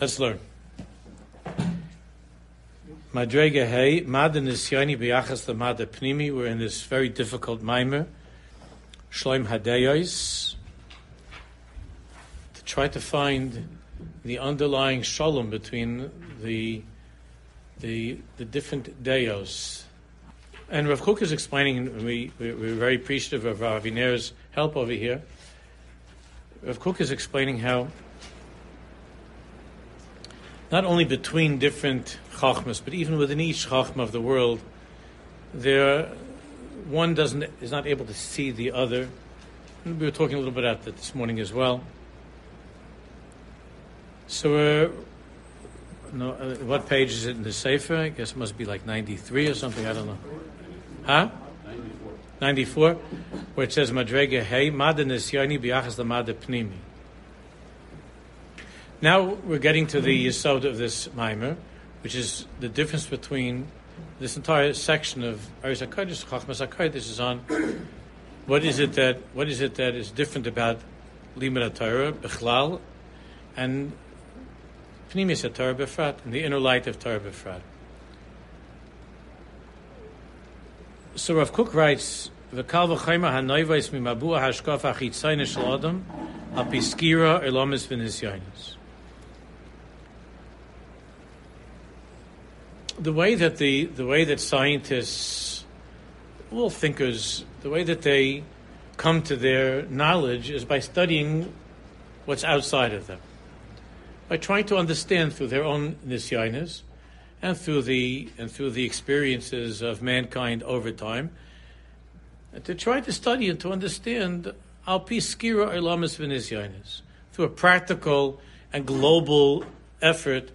Let's learn. Madrega Hey, Mada Nisyani B'yachas Mada Pnimi. We're in this very difficult mimer, Shloim Hadeyos, to try to find the underlying shalom between the the the different deos. And Rav Kook is explaining, we, we, we're very appreciative of Rav Aviner's help over here. Rav Kook is explaining how not only between different chachmas, but even within each chachma of the world, there one doesn't is not able to see the other. And we were talking a little bit about that this morning as well. So, uh, no, uh, what page is it in the Sefer? I guess it must be like 93 or something. I don't know. Huh? 94. 94, where it says Madrega Hey, Mada Nisyani Biachas Lamada Pnimi. Now we're getting to the yisod of this mimer, which is the difference between this entire section of Aris Chachmas HaKodesh is on what is it that what is it that is different about Limud Torah, Bechlal, and Pnimis Torah Befrat, and the inner light of Torah Befrat. So Rav Kook writes, "V'kal v'chayma hanoivais mimabua hashkaf achitzayne shel adam apiskira elomis v'nisyonis." The way that the the way that scientists, well, thinkers, the way that they come to their knowledge is by studying what's outside of them, by trying to understand through their own nisyanis and through the and through the experiences of mankind over time, to try to study and to understand al piskira ilamis v'nisyanis through a practical and global effort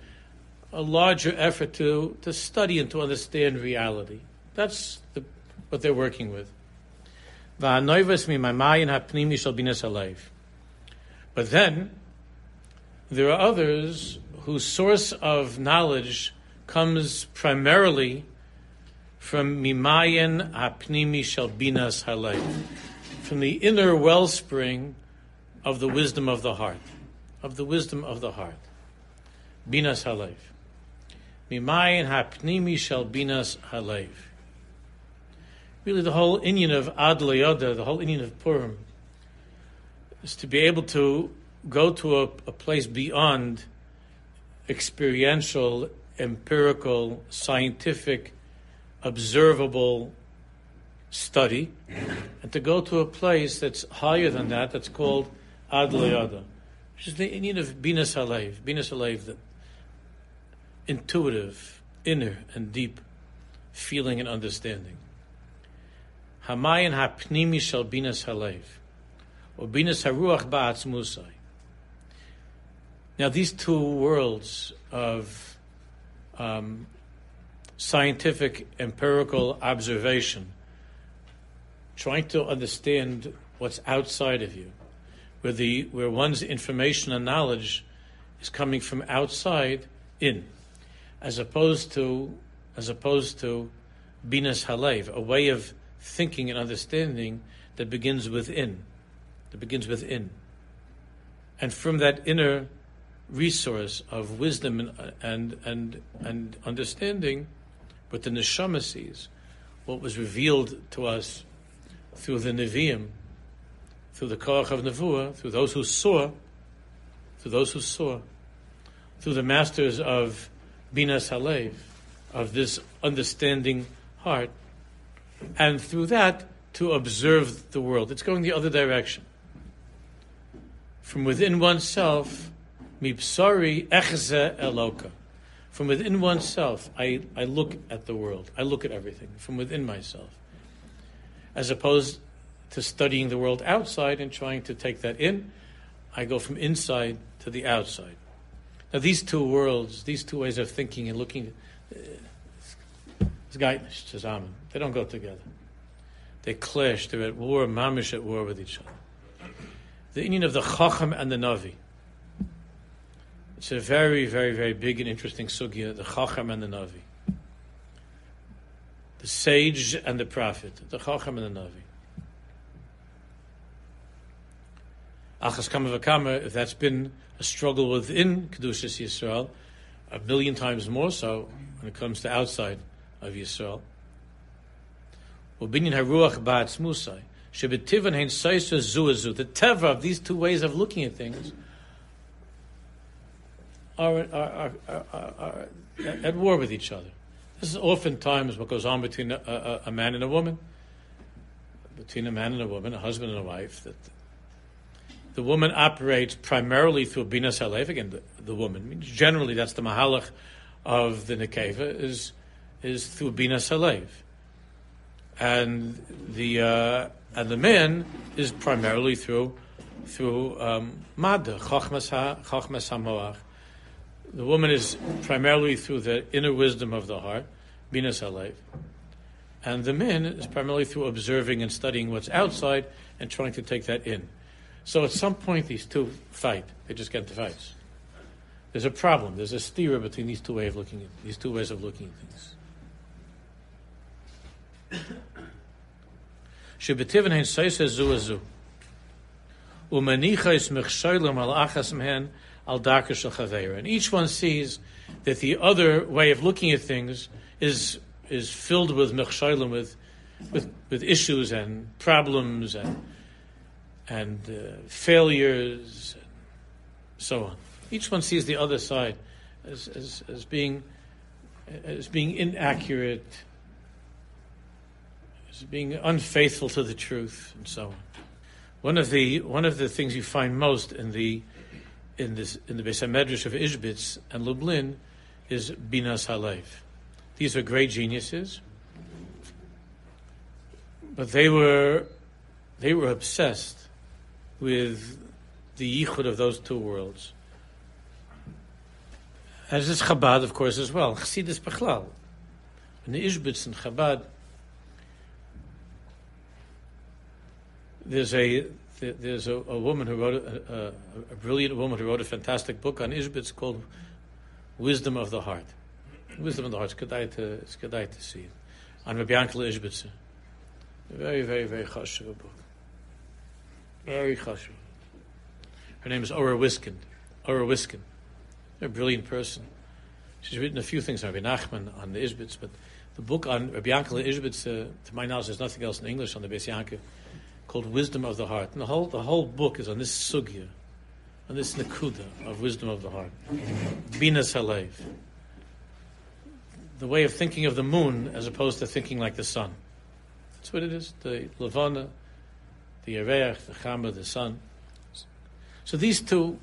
a larger effort to, to study and to understand reality. That's the, what they're working with. But then, there are others whose source of knowledge comes primarily from mimayin hapnimi shel binas halay, from the inner wellspring of the wisdom of the heart, of the wisdom of the heart, binas halayv. Mimayin hapnimi binas halev. Really, the whole Inyan of Ad the whole Inyan of Purim, is to be able to go to a, a place beyond experiential, empirical, scientific, observable study, and to go to a place that's higher than that, that's called Ad which is the Inyan of Binas Halev, Binas Halev, that intuitive, inner, and deep feeling and understanding. Hamayin hapnimi shel binas halev, or binas haruach ba'atzmusai. Now, these two worlds of um, scientific, empirical observation, trying to understand what's outside of you, where the where one's information and knowledge is coming from outside in as opposed to as opposed to binas halev, a way of thinking and understanding that begins within, that begins within, and from that inner resource of wisdom and and and, and understanding, what the neshama sees, what was revealed to us through the neviim, through the koach of nevuah, through those who saw, through those who saw, through the masters of binas halev, of this understanding heart, and through that to observe the world. It's going the other direction. From within oneself, mipsari echze eloka. From within oneself, I, I look at the world. I look at everything from within myself. As opposed to studying the world outside and trying to take that in, I go from inside to the outside. Now, these two worlds, these two ways of thinking and looking, uh, they don't go together. They clash. They're at war, mamish at war with each other. The union of the Chacham and the Navi. It's a very, very, very big and interesting sugya, the Chacham and the Navi. The sage and the prophet, the Chacham and the Navi. Achas Kama Vakama, if that's been a struggle within Kedushas Yisrael, a million times more so when it comes to outside of Yisrael. The teva of these two ways of looking at things are, are, are, are, at war with each other. This is oftentimes what goes on between a, a, a, man and a woman, between a man and a woman, a husband and a wife. That the woman operates primarily through bina salev. Again, the, the woman. Generally, that's the mahalach of the nekeva is is through bina salev, and the uh, and the man is primarily through through mada chachmas hamoach the woman is primarily through the inner wisdom of the heart, bina salev, and the man is primarily through observing and studying what's outside and trying to take that in. So at some point, these two fight. They just get into fights. There's a problem. There's a stira between these two ways of looking at these two ways of looking at things. Shebetivin hein seise zu azu. Umanicha is mechshoylem al achas mehen al And each one sees that the other way of looking at things is is filled with mechshailim, with, with with issues and problems and and uh, failures, and so on. Each one sees the other side as as, as being as being inaccurate, as being unfaithful to the truth, and so on. One of the one of the things you find most in the in this in the Beis Medrash of Ishbitz and Lublin is Binas Halev. These are great geniuses, but they were they were obsessed with the yichud of those two worlds. As is Chabad, of course, as well. Chassidus Bechlal. In the Ishbitz and Chabad, there's a there's a, a, woman who wrote a, a, a, brilliant woman who wrote a fantastic book on Ishbitz called Wisdom of the Heart. Wisdom of the Heart. It's good to, it's good to see it. On Rabbi Yankel Ishbitz. Very, very, very chashuv book. Very chashuv. Her name is Ora Wiskind. Ora Wiskind. A brilliant person. She's written a few things on Rabbi Nachman, on the Ishbitz, but the book on Rabbi Yankel Ishbitz, uh, to my knowledge, there's nothing else in English on the Beis Yankov called Wisdom of the Heart. And the whole, the whole book is on this sugya, on this nakuda of wisdom of the heart. Bina Salev. The way of thinking of the moon as opposed to thinking like the sun. That's what it is. The Levana, the Ereach, the Chama, the sun. So these two,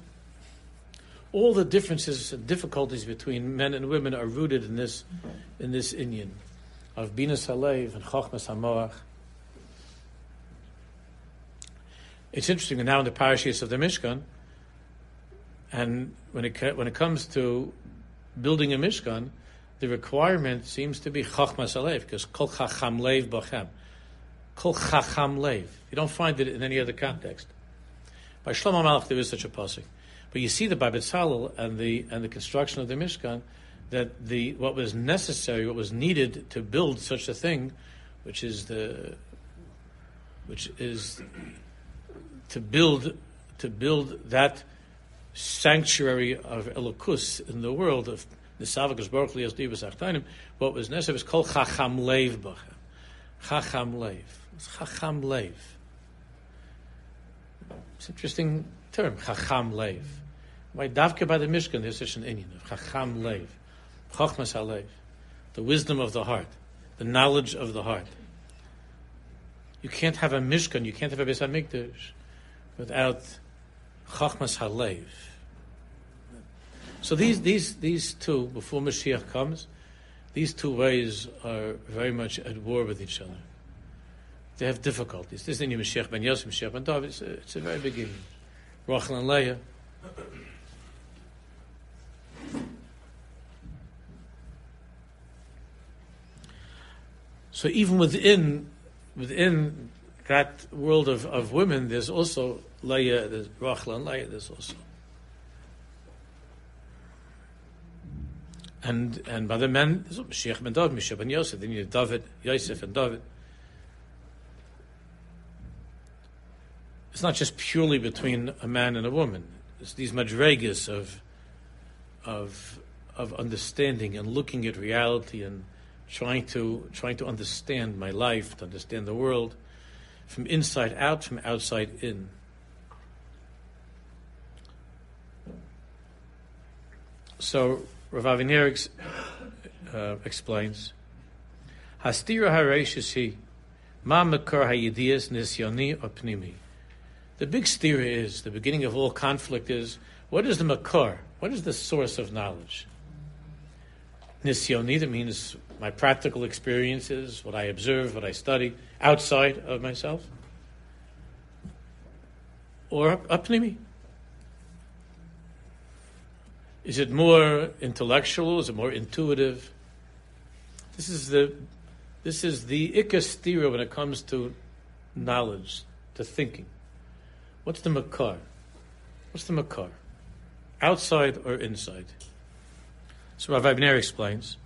all the differences and difficulties between men and women are rooted in this, in this Inyan of Bina Salev and Chochmas Hamoach It's interesting now in the parashas of the Mishkan, and when it when it comes to building a Mishkan, the requirement seems to be chachmas alev because kol chacham lev kol chacham lev. You don't find it in any other context. By Shlomo Malach there is such a pasuk, but you see that by Betzalel and the and the construction of the Mishkan, that the what was necessary, what was needed to build such a thing, which is the which is to build to build that sanctuary of Elokus in the world of Nisavakas Baruch as Divas Achtainim, what was necessary was called Chacham Leiv Bachem. Chacham Leiv. It's Chacham Leiv. It's an interesting term, Chacham Leiv. Why Davke by the Mishkan there's such an Inyan of Chacham Leiv. Chachmas HaLeiv. The wisdom of the heart. The knowledge of the heart. You can't have a Mishkan, you can't have a Beis HaMikdash without Chachmas Halev. So these, these, these two, before Mashiach comes, these two ways are very much at war with each other. They have difficulties. This is the Mashiach ben Yosef, Mashiach ben David. It's a, it's a very beginning. Rachel and Leah. So even within within that world of, of women, there's also Leah, there's Rachel and Leah, there's also. And and by the men, Mashiach ben David, Mashiach ben Yosef, then you have David, Yosef, and David. It's not just purely between a man and a woman. It's these madregas of, of, of understanding and looking at reality and trying to, trying to understand my life, to understand the world, from inside out, from outside in. So Rav Aviner uh, explains, Hastira hareishis he, ma makar hayidiyas nisyoni opnimi. The big stira is, the beginning of all conflict is, what is the makar? What is the source of knowledge? Nisyoni, that means my practical experiences, what I observe, what I study, outside of myself. Or apnimi. Is it more intellectual? Is it more intuitive? This is the this is the ikastira when it comes to knowledge, to thinking. What's the makar? What's the makar? Outside or inside? So Rav Aviner explains,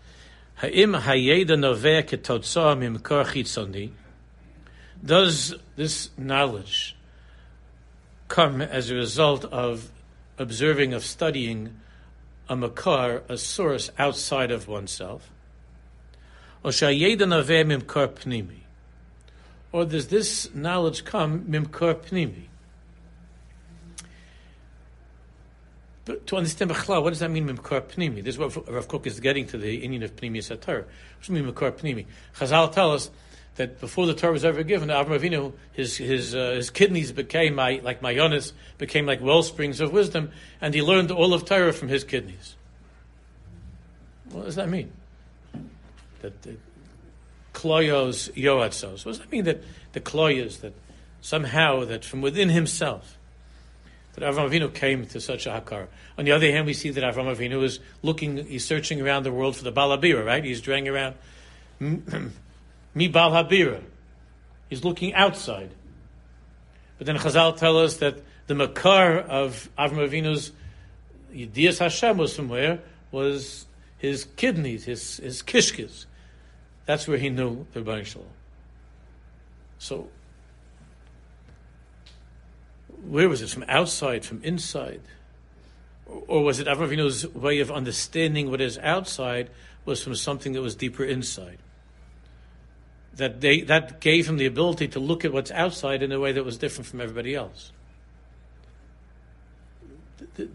Ha'im hayeda noveh ketotza mimkar chitzoni. Does this knowledge come as a result of observing, of studying a makar, a source outside of oneself? Or shayeda noveh mimkar pnimi? Or does this knowledge come mimkar pnimi? But to understand Bechlal, what does that mean, Mimkar Pnimi? This is what Rav Kook is getting to the Inyan of Pnimi Satar. What does it mean, Mimkar Pnimi? Chazal tell us that before the Torah was ever given, Avram Avinu, his, his, uh, his kidneys became my, like Mayonis, became like well springs of wisdom, and he learned all of Torah from his kidneys. What does that mean? That the kloyos yoatzos. What does that mean that the kloyos, that somehow, that from within himself, that Avram Avinu came to such a hakar. On the other hand, we see that Avram Avinu is looking, he's searching around the world for the Balabira, right? He's driving around. Mi Bal Habira. He's looking outside. But then Chazal tell us that the makar of Avram Avinu's Yedias Hashem was from where? Was his kidneys, his, his kishkis. That's where he knew the Rebbeinu. So where was it? From outside, from inside? Or was it Avravinu's way of understanding what is outside was from something that was deeper inside? That, they, that gave him the ability to look at what's outside in a way that was different from everybody else.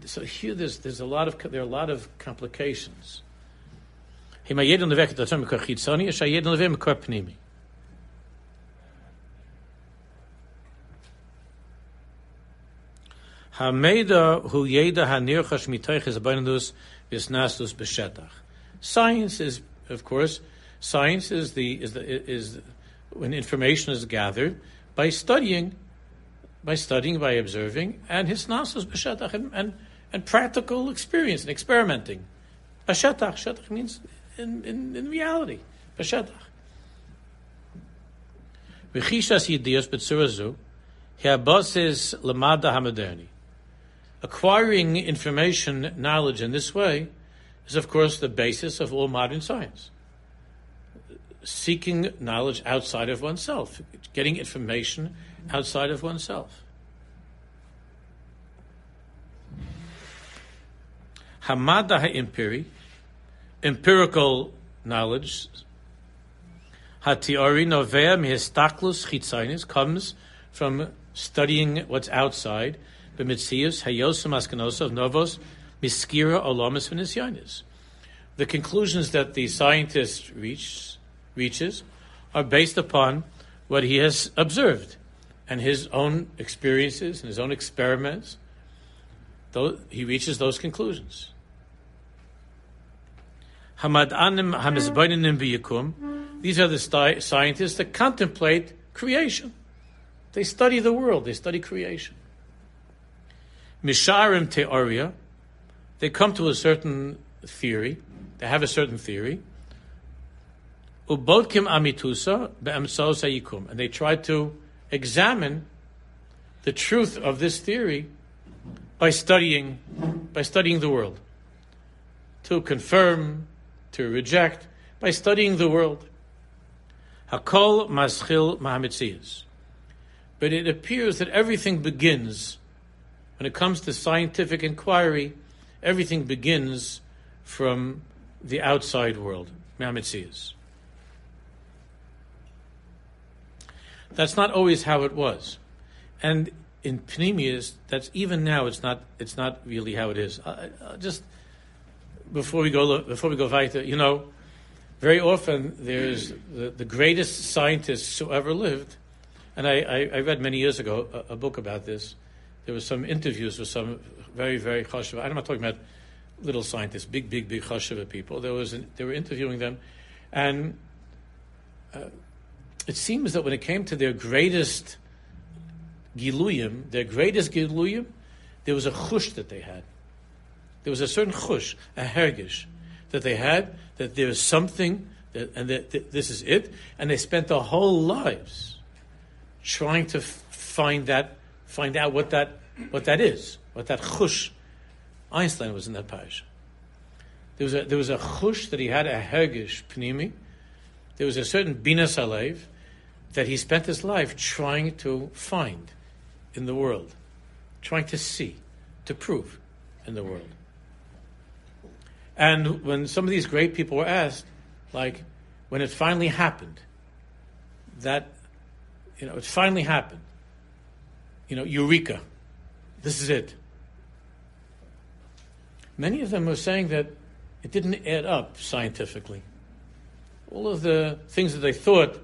So here, there's, there's a lot of there are a lot of complications. Hameda hu yeda hanirchash mitoiches abundus visnastus beshetach. Science is, of course, science is the is the is when information is gathered by studying, by studying, by observing, and hisnasus beshetach and, and and practical experience and experimenting. Beshetach, shetach means in, in, in reality. Beshetach. V'chishas yidiyos b'tzurazu, hi'abos lamada hamoderni. Acquiring information, knowledge in this way is, of course, the basis of all modern science. Seeking knowledge outside of oneself, getting information outside of oneself. Hamada ha'empiri, empirical knowledge, hatiori novea mihistaklus chitzainis, comes from studying what's outside, The conclusions that the scientist reach, reaches are based upon what he has observed and his own experiences and his own experiments. Though he reaches those conclusions. These are the scientists that contemplate creation. They study the world. They study creation. Misharim Teoria, they come to a certain theory, they have a certain theory. Ubodkim Amitusa Be'emsos Hayikum, and they try to examine the truth of this theory by studying by studying the world. To confirm, to reject, by studying the world. Hakol Maschil Mahamitzias. But it appears that everything begins, when it comes to scientific inquiry, everything begins from the outside world, Mamitzias. That's not always how it was. And in Pneumias, that's even now, it's not, it's not really how it is. Uh, uh, just before we go, before we go weiter, you know, very often there's the, the greatest scientists who ever lived, and I, I, I read many years ago a, a, book about this. There was some interviews with some very, very chashuv. I'm not talking about little scientists, big, big, big chashuv people. There was an, they were interviewing them, and uh, it seems that when it came to their greatest giluyim, their greatest giluyim, there was a chush that they had. There was a certain chush, a hergish, that they had that there is something that, and that, that, this is it, and they spent their whole lives trying to find that, find out what that, what that is, what that chush. Einstein was in that parish. There was a there was a chush that he had a hergish pnimi. There was a certain bina salev that he spent his life trying to find in the world, trying to see, to prove in the world. And when some of these great people were asked, like, when it finally happened, that, you know, it finally happened, you know, eureka, this is it. Many of them were saying that it didn't add up scientifically. All of the things that they thought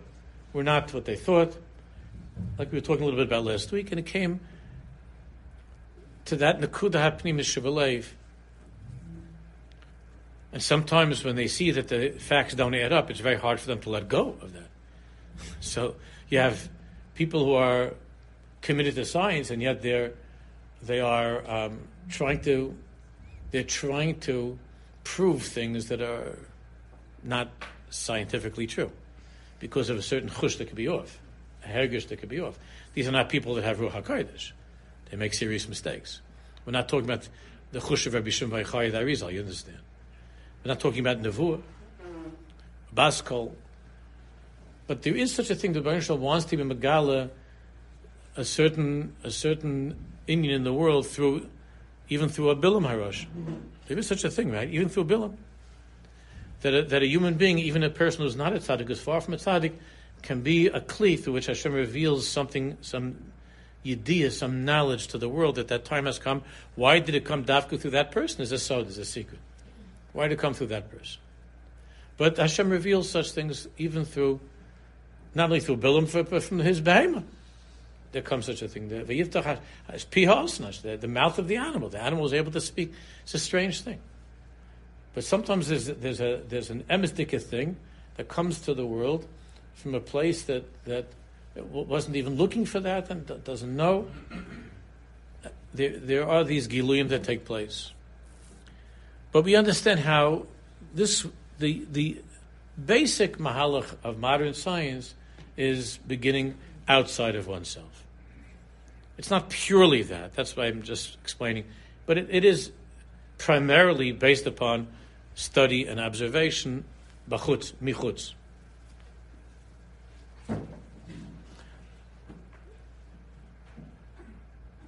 were not what they thought, like we were talking a little bit about last week, and it came to that Nakuda Hapnim Shivalev. And sometimes when they see that the facts don't add up, it's very hard for them to let go of that. So you have people who are committed to science, and yet they're they are um, trying to they're trying to prove things that are not scientifically true because of a certain chush that could be off, a hergish that could be off. These are not people that have Ruach HaKodesh. They make serious mistakes. We're not talking about the chush of Rabbi Shimon Chayid Arizal, you understand. We're not talking about Nevuah, Baskol. But there is such a thing, the Baruch wants to be Megala a certain, a certain Inyan in the world through, even through a Bilam Harash. Mm-hmm. There is such a thing, right? Even through Bilam that a, that a human being, even a person who's not a tzaddik, is far from a tzaddik, can be a kli through which Hashem reveals something, some yediyah, some knowledge to the world that that time has come. Why did it come dafka through that person? Is a sod, is a secret. Why did it come through that person? But Hashem reveals such things even through, not only through Bilam, but from his behemoth. There comes such a thing. The, the mouth of the animal. The animal is able to speak. It's a strange thing. But sometimes there's, there's, a, there's an emesdika thing that comes to the world from a place that, that wasn't even looking for that and doesn't know. There, there are these giluyim that take place. But we understand how this, the, the basic mahalach of modern science is beginning outside of oneself. It's not purely that, that's why I'm just explaining, but it, it is primarily based upon study and observation, bachutz, michutz.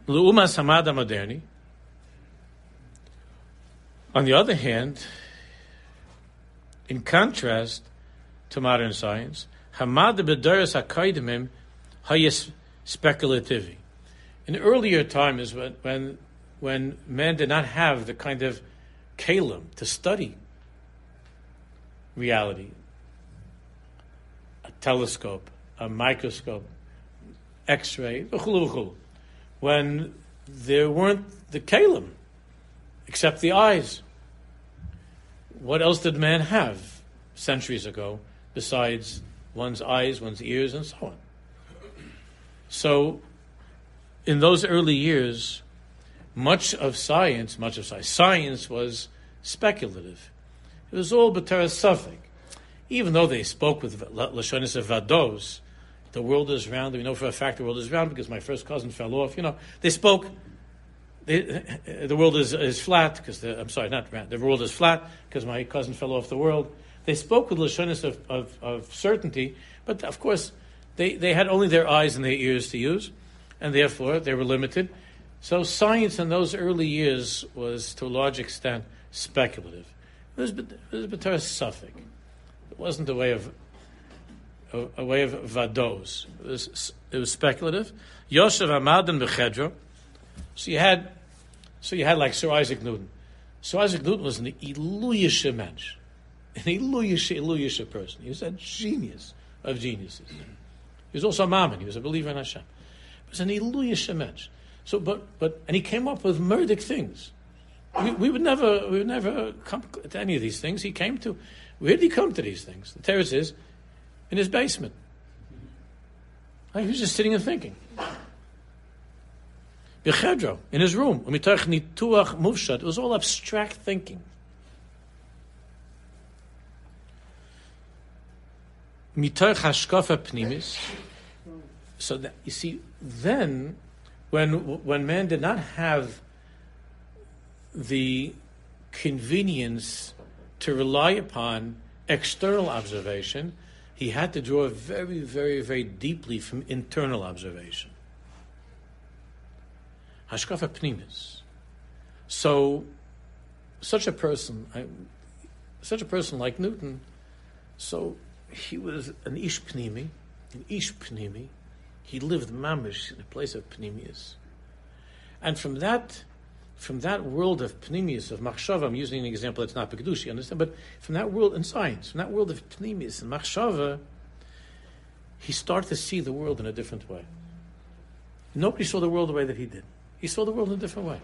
L'umas hamada moderni. On the other hand, in contrast to modern science, hamada b'doros hakaidimim hayis speculativi. In earlier times, when, when when men did not have the kind of kalim to study reality, a telescope, a microscope, X-ray, when there weren't the kalim except the eyes. What else did man have centuries ago besides one's eyes, one's ears, and so on? So, in those early years, much of science, much of science, science was speculative. It was all B'tera Even though they spoke with Lashonis of Vados, the world is round. We know for a fact the world is round because my first cousin fell off. You know, they spoke. The world is, is flat because I'm sorry, not round. The world is flat because my cousin fell off the world. They spoke with lashonis of, of, of certainty, but of course they, they had only their eyes and their ears to use. and therefore they were limited. So science in those early years was, to a large extent, speculative. It was, it was B'tar Suffolk. It wasn't a way of a, a way of vados. It was, it was speculative. Yosef Amadan Bechedra. So you had, so you had like Sir Isaac Newton. Sir Isaac Newton was an Iluyish mensch, an Iluyish, Iluyish person. He was a genius of geniuses. He was also a mammon. He was a believer in Hashem. He was an Iluyish mensch. So, but, but, and he came up with murdic things. We, we, would never, we would never come to any of these things. He came to, where did he come to these things? The terrace is in his basement. He was just sitting and thinking. Bechedro, in his room. It was all abstract thinking. So that, you see, then when when man did not have the convenience to rely upon external observation, he had to draw very, very, very deeply from internal observation. Hashkafa pnimis. So, such a person, I, such a person like Newton, so he was an ish pnimi, an ish pnimi. He lived mamish in a place of pnimius, and from that from that world of pnimius, of machshava, I'm using an example that's not Bekdush, you understand? But from that world in science, from that world of pnimius and machshava, he started to see the world in a different way. Nobody saw the world the way that he did. He saw the world in a different way.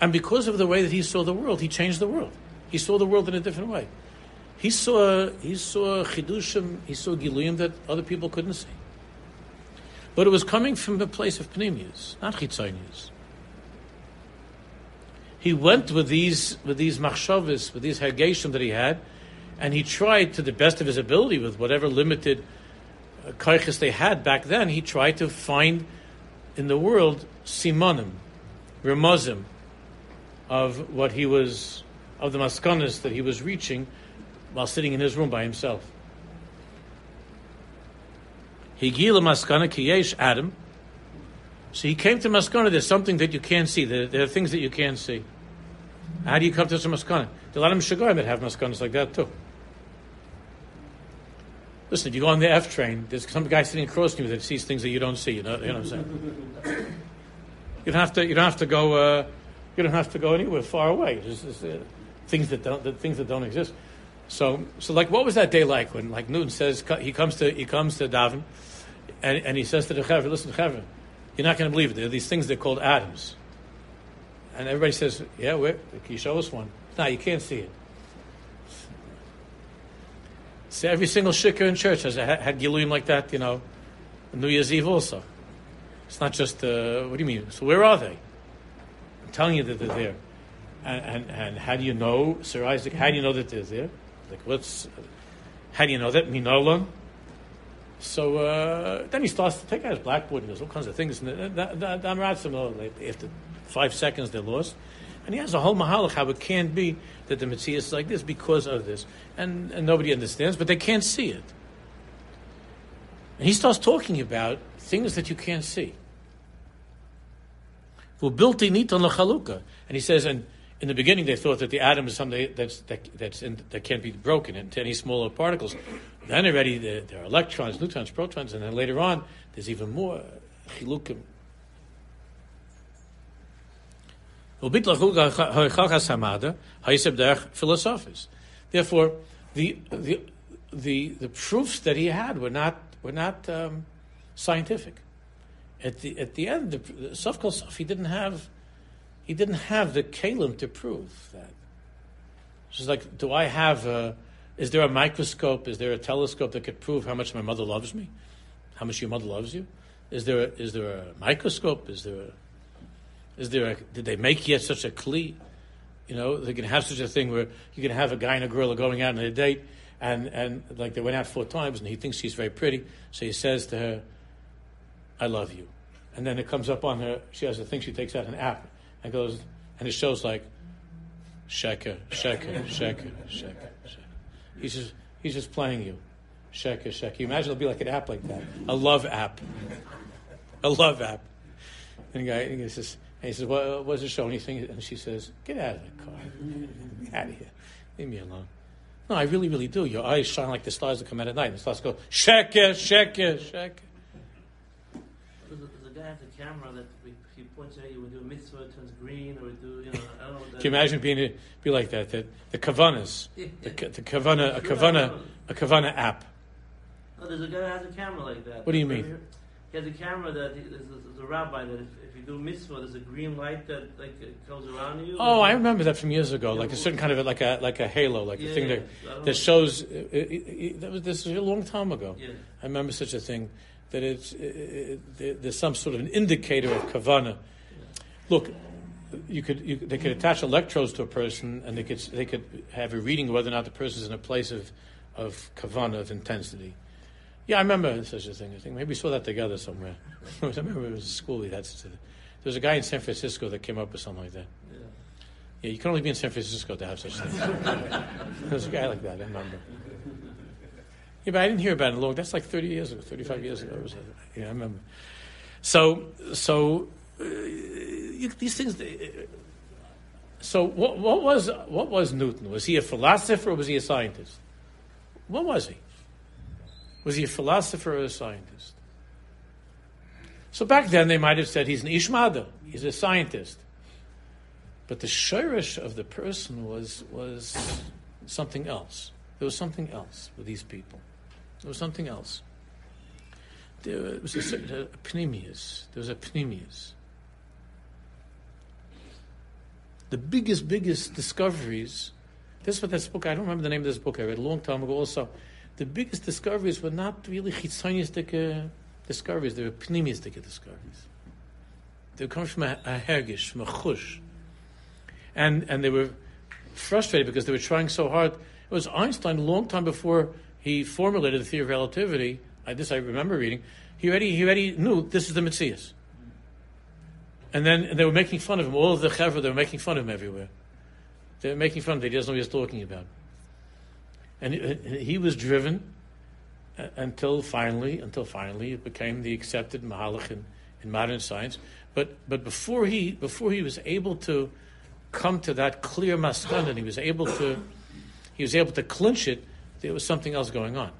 And because of the way that he saw the world, he changed the world. He saw the world in a different way. He saw he saw chidushim, he saw giluyim that other people couldn't see. But it was coming from a place of pnimius, not chitzonius he went with these with these machshavas, with these hageshim that he had, and he tried to the best of his ability with whatever limited uh, they had back then. He tried to find in the world simonim, remozim, of what he was of the maskanas that he was reaching while sitting in his room by himself. He gila maskana kiyesh Adam. So he came to maskana. There's something that you can't see. There, there are things that you can't see. How do you come to some maskana? There are a lot of Mishagoyim that have maskanas like that too. Listen, if you go on the F train, there's some guy sitting across from you that sees things that you don't see. You know, you know what I'm saying? You don't have to. You don't have to go. Uh, you don't have to go anywhere far away. There's, uh, things that don't. Things that don't exist. So, so like, what was that day like when, like Newton says, he comes to he comes to Davin, and, and he says to the Chaver, "Listen, Chaver, you're not going to believe it. There are these things they're called atoms." And everybody says, yeah, where? Can you show us one? No, you can't see it. See, every single shikar in church has had, had Giluyim like that, you know, New Year's Eve also. It's not just, uh, what do you mean? So where are they? I'm telling you that they're there. And, and, and how do you know, Sir Isaac, how do you know that they're there? Like, what's, how do you know that? Minolam? So uh, then he starts to take out his blackboard and does all kinds of things. And after five seconds they're lost. And he has a whole mahalach how it can't be that the mitzvah is like this because of this. And, and nobody understands, but they can't see it. And he starts talking about things that you can't see. Who built on the chalukah. And he says, and in the beginning they thought that the atom is something that's, that, that's in, that can't be broken into any smaller particles. Then already there, there, are electrons, neutrons, protons, and then later on there's even more chilukim. Therefore, the, the, the, the proofs that he had were not, were not um, scientific. At the, at the end, the, the he didn't have he didn't have the kalim to prove that. It's like, do I have a, is there a microscope, is there a telescope that could prove how much my mother loves me? How much your mother loves you? Is there a, is there a microscope? Is there a, is there a, did they make yet such a kli? You know, they can have such a thing where you can have a guy and a girl are going out on a date, and, and like they went out four times, and he thinks she's very pretty, so he says to her, I love you. And then it comes up on her, she has a thing, she takes out an app, and goes, and it shows like sheker, sheker, sheker, sheker, sheker. He's just he's just playing you, sheker, sheker. You imagine it'll be like an app like that, a love app. a love app. And the guy and he says, and he says, what was it showing anything? And she says, get out of the car. Get out of here. Leave me alone. No, I really, really do. Your eyes shine like the stars that come out at night. And the stars go, sheker, sheker, sheker. There's a guy at the camera that points at you, we do a mitzvah, it turns green, or do, you know, I don't know. That, Can you imagine being be like that? The, the kavanas, the, the kavana, a kavana, a kavana app. No, there's a guy that has a camera like that. What do you mean? He has a camera that he, there's, a, there's a rabbi that if, if you do mitzvah, there's a green light that like it goes around you. Oh, I remember that from years ago, like a certain kind of like a like a halo, like Yeah, a thing that I don't know. that shows. uh, uh, uh, That was this was a long time ago. Yeah. I remember such a thing that it's uh, there's some sort of an indicator of kavana. Look, you could you, they could attach electrodes to a person, and they could they could have a reading of whether or not the person is in a place of of kavana of intensity. Yeah, I remember such a thing. I think maybe we saw that together somewhere. I remember it was a school. We had such there was a guy in San Francisco that came up with something like that. Yeah. Yeah, you can only be in San Francisco to have such things. There's a guy like that, I remember. Yeah, but I didn't hear about it long. That's like 30 years ago, 35 years ago. Was, yeah, I remember. So, so uh, these things. uh, So, what, what was what was Newton? Was he a philosopher or was he a scientist? What was he? Was he a philosopher or a scientist? So back then they might have said he's an ishmada, he's a scientist. But the shirish of the person was was something else. There was something else with these people. There was something else. There was a, certain- a pneumius. There was a pneumius. The biggest, biggest discoveries. This is what this book. I don't remember the name of this book. I read a long time ago. Also, the biggest discoveries were not really chitzonistic uh, discoveries. They were pneumistic discoveries. They come from a, a hergish, from a chush and and they were frustrated because they were trying so hard. It was Einstein a long time before he formulated the theory of relativity. I, this I remember reading. He already he already knew this is the Metzias. And then and they were making fun of him. All of the chevra they were making fun of him everywhere. They were making fun of him. He doesn't know what he's talking about. And he, he was driven uh, until finally, until finally, it became the accepted mahalach in, in modern science. But but before he before he was able to come to that clear maskan and he was able to he was able to clinch it there was something else going on.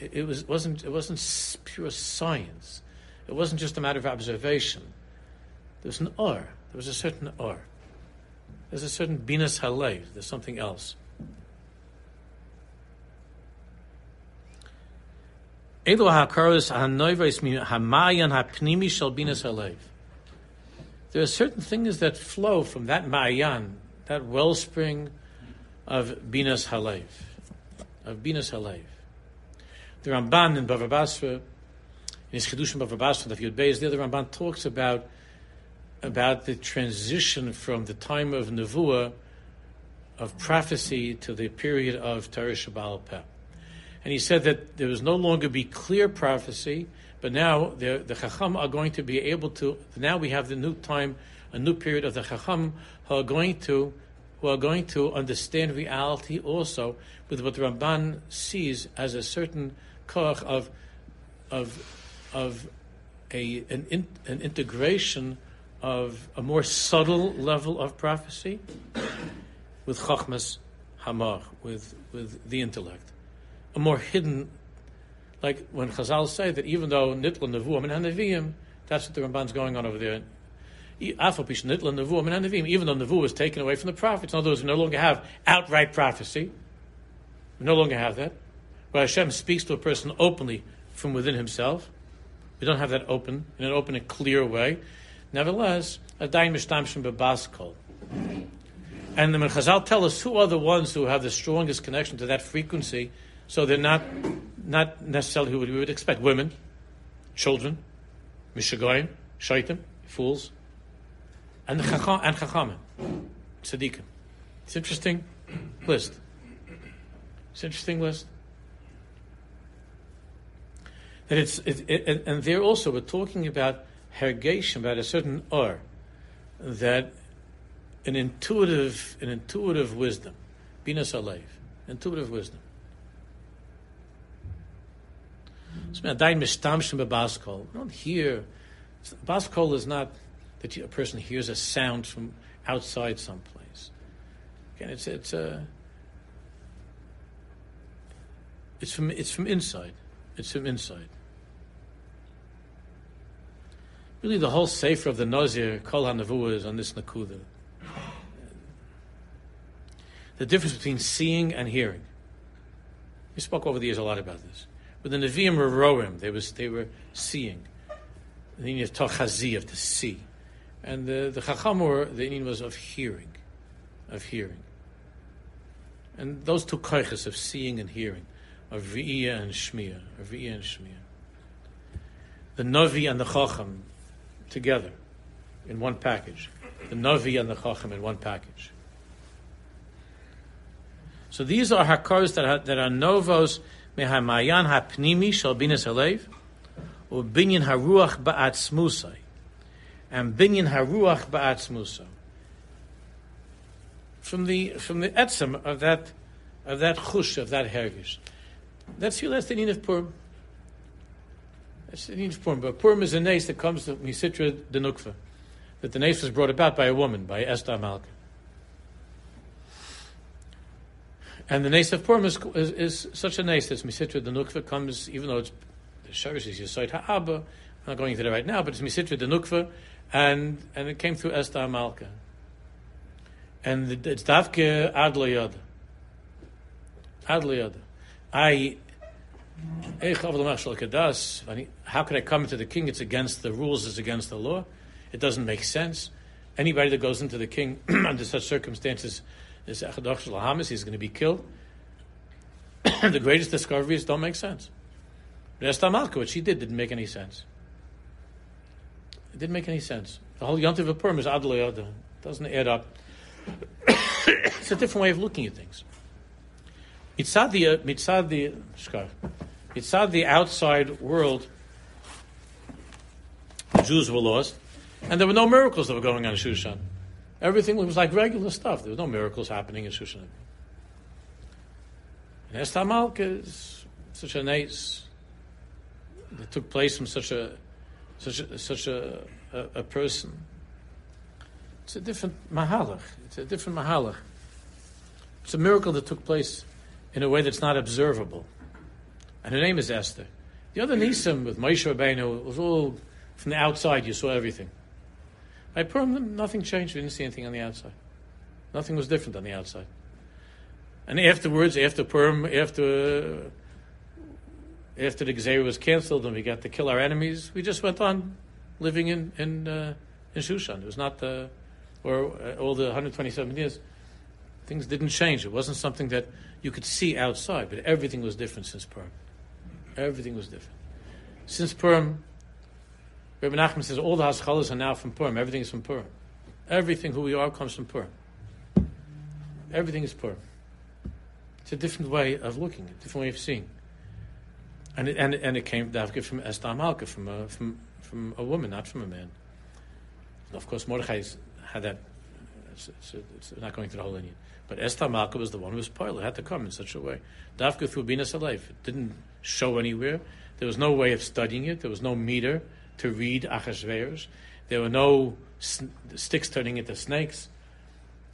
It, it was wasn't it wasn't pure science. It wasn't just a matter of observation. There was an or. There was a certain or. There's a certain binas halev. There's something else. There are certain things that flow from that mayan, that wellspring of Binas Halev, of Binas Halev. The Ramban in Bava Basra, in his Chidushim Bava Basra, the Yud Beis, there the Ramban talks about about the transition from the time of Nevuah, of prophecy, to the period of Teresh Baal Peh. And he said that there was no longer be clear prophecy, but now the, the Chacham are going to be able to. Now we have the new time, a new period of the Chacham who are going to, who are going to understand reality also with what Ramban sees as a certain koch of, of, of a an, in, an integration of a more subtle level of prophecy with Chachmas Hamar, with with the intellect, a more hidden like when Chazal say that even though nitla nevuim and hanavim, that's what the Ramban's going on over there. Even though nevuah was taken away from the prophets, in other words, we no longer have outright prophecy. We no longer have that. Where Hashem speaks to a person openly from within himself. We don't have that open, in an open and clear way. Nevertheless, adayin mishtamshim bebaskol. And the Chazal tell us who are the ones who have the strongest connection to that frequency, so they're not not necessarily who we would expect. Women, children, mishagoyim, shaitim, fools, and the chacham, and chachamim, tzaddikim. It's interesting list. It's interesting list. That it's it, it, and there also we're talking about hergation, about a certain or that an intuitive an intuitive wisdom, binas alev, intuitive wisdom. So, we don't hear Bas kol is not that a person hears a sound from outside someplace. Again, it's it's a uh, it's from it's from inside. It's from inside. Really, the whole sefer of the Nazir Kol HaNevuah is on this nakuda. The difference between seeing and hearing. We spoke over the years a lot about this. But the Nevi'im were roim; they was they were seeing. The Inyan of Tochazi of to see, and the the Chachamur the Indian was of hearing, of hearing. And those two koiches of seeing and hearing, of Ri'iyah and Shmiya, of Ri'iyah and Shmiya. The Navi and the Chacham together in one package. The Navi and the Chacham in one package. So these are hakars that are, that are novos mehamayan hapnimi shal binas halev, or binyan haruach ba'atzmusai, and binyan haruach ba'atzmusai. From the from the etzem of that of that chush of that hergish. That's the last thing of Purim. That's the need of Purim. But Purim is a nace that comes to Misitra de Nukva. That the nace was brought about by a woman, by Esther Malka. And the nace of Purim is, is, is such a nace that Misitra the Nukva comes, even though it's the Sharish is Yisait Ha'aba, I'm not going into that right now, but it's Misitra the Nukva, and, and it came through Esther Malka. And it's Davke Ad Yada. I how could I come to the king? It's against the rules, it's against the law. It doesn't make sense. Anybody that goes into the king under such circumstances is he's going to be killed. the greatest discoveries don't make sense. But Esther Malka, what she did, didn't make any sense. It didn't make any sense. The whole Yontiv of Purim is Adl It doesn't add up. it's a different way of looking at things. Mitzad the, mitzad the, mitzad the outside world, the Jews were lost, and there were no miracles that were going on in Shushan. Everything was like regular stuff. There were no miracles happening in Shushan. And Esther Malka is such a nice that took place from such a such a, such a, a, a person. It's a different mahalach. It's a different mahalach. It's a miracle that took place in a way that's not observable. And her name is Esther. The other Nisim with Moshe Rabbeinu was all from the outside. You saw everything. By Purim, nothing changed. We didn't see anything on the outside. Nothing was different on the outside. And afterwards, after Purim, after after the Gezer was canceled and we got to kill our enemies, we just went on living in in uh, in Shushan. It was not the or uh, all the 127 years. Things didn't change. It wasn't something that you could see outside, but everything was different since Purim. Everything was different. Since Purim, Rabbi Nachman says all the haschalas are now from Purim. Everything is from Purim. Everything who we are comes from Purim. Everything is Purim. It's a different way of looking, a different way of seeing. And it, and, and it came Davka from Esther Malka, from a, from, from a woman, not from a man. And of course, Mordechai had that. Uh, it's, it's, it's, not going through the whole lineage. But Esther Malka was the one who was spoiled. It had to come in such a way. Davka through Bina Salayf. It didn't show anywhere. There was no way of studying it. There was no meter to read Achashverosh. There were no sticks turning into snakes.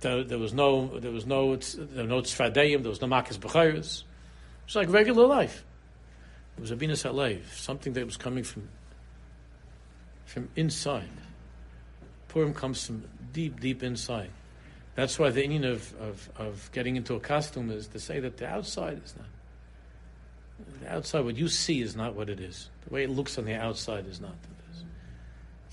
There, there, was no, there was no, there were no there was no makas b'chayres. It was like regular life. It was a binas halev, something that was coming from, from inside. Purim comes from deep, deep inside. That's why the meaning of, of, of getting into a costume is to say that the outside is not. The outside, what you see is not what it is. The way it looks on the outside is not what it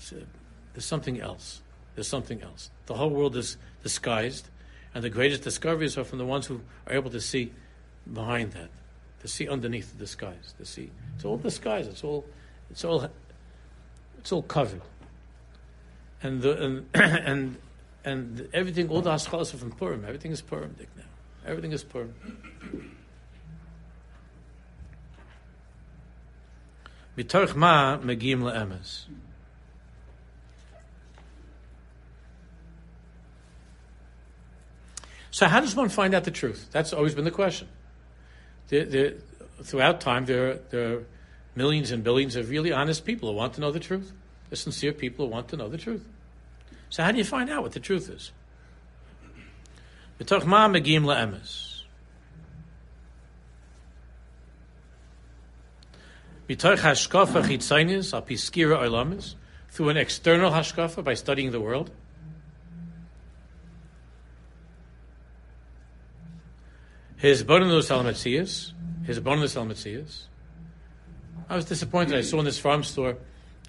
is. A, there's something else. There's something else. The whole world is disguised, and the greatest discoveries are from the ones who are able to see behind that, to see underneath the disguise, to see. It's all disguise. It's all, it's all, it's all covered. And the and and, and everything, all the haschalas are from Purim. Everything is Purim Dick now. Everything is Purim. Mitarch ma megim le'emes. So how does one find out the truth? That's always been the question. The, the, throughout time, there, there are millions and billions of really honest people who want to know the truth. They're sincere people who want to know the truth. So how do you find out what the truth is? Through an external hashkafa by studying the world. His bonus alametzias. His bonus alametzias. I was disappointed. I saw in this farm store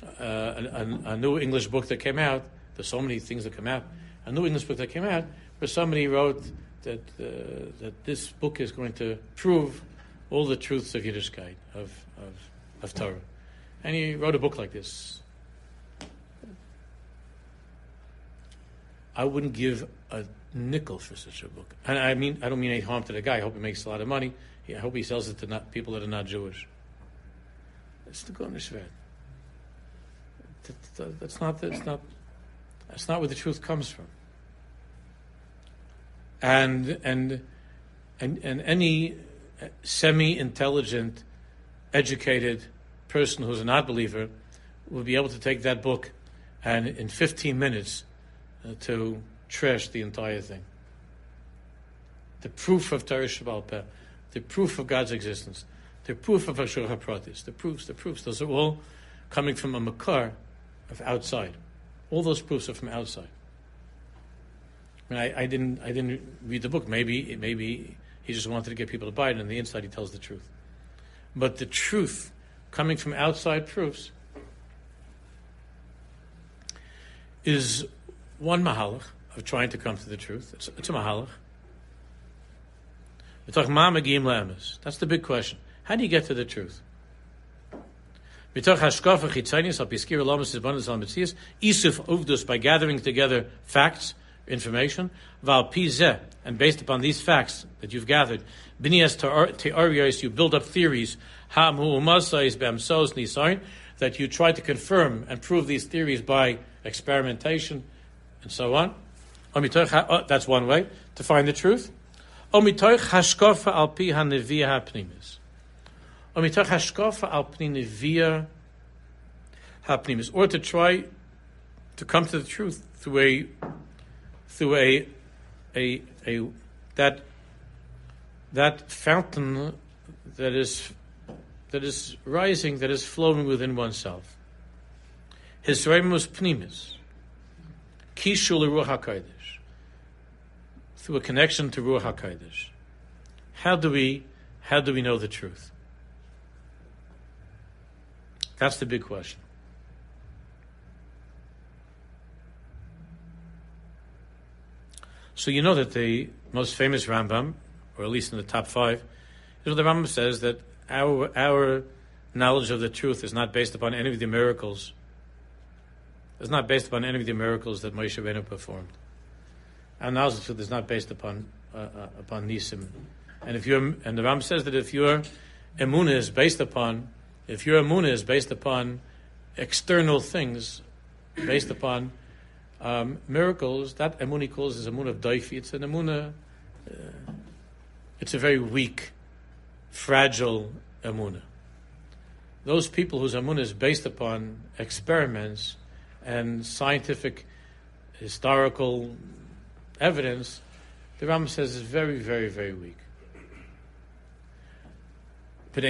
uh, a, a, a, new English book that came out. There's so many things that come out. A new English book that came out where somebody wrote that uh, that this book is going to prove all the truths of Yiddishkeit of, of of Torah, and he wrote a book like this. I wouldn't give a nickel for such a book, and I mean I don't mean any harm to the guy. I hope he makes a lot of money. I hope he sells it to not, people that are not Jewish. It's the Gunishvet. That's not. That's not. That's not where the truth comes from. And and and and any semi-intelligent, educated person who's a not believer will be able to take that book and in 15 minutes uh, to trash the entire thing. The proof of Torah Shabbat Peh, the proof of God's existence, the proof of Ashur HaPratis, the proofs, the proofs, those are all coming from a makar of outside. All those proofs are from outside. I, mean, I, I, didn't, I didn't read the book. Maybe, maybe he just wanted to get people to buy it, and on the inside he tells the truth. But the truth coming from outside proofs is one mahalach of trying to come to the truth. It's, it's a mahalach. That's the big question. How do you get to the truth? Isuf uvdus by gathering together facts, information, val and based upon these facts that you've gathered, binias teorios, you build up theories, that you try to confirm and prove these theories by experimentation and so on. Oh, that's one way to find the truth. Omitoich hashkofa al pi hanevia hapnimis. Omitoich hashkofa al hapnimis. Or to try to come to the truth through a through a a a that that fountain that is that is rising, that is flowing within oneself. His pnimis. Kishul Ruach HaKodesh. Through a connection to Ruach HaKodesh. How do we, how do we know the truth? That's the big question. So you know that the most famous Rambam, or at least in the top five, is what the Rambam says that our our knowledge of the truth is not based upon any of the miracles It's not based upon any of the miracles that Moshe Rabbeinu performed. Our of is not based upon uh, uh, upon nisim. And if your and the Ram says that if your emunah is based upon if your emunah is based upon external things, based upon um, miracles, that emunah calls is emunah of daifi. It's an emunah. Uh, it's a very weak, fragile emunah. Those people whose emunah is based upon experiments and scientific, historical evidence, the Rambam says is very, very, very weak. That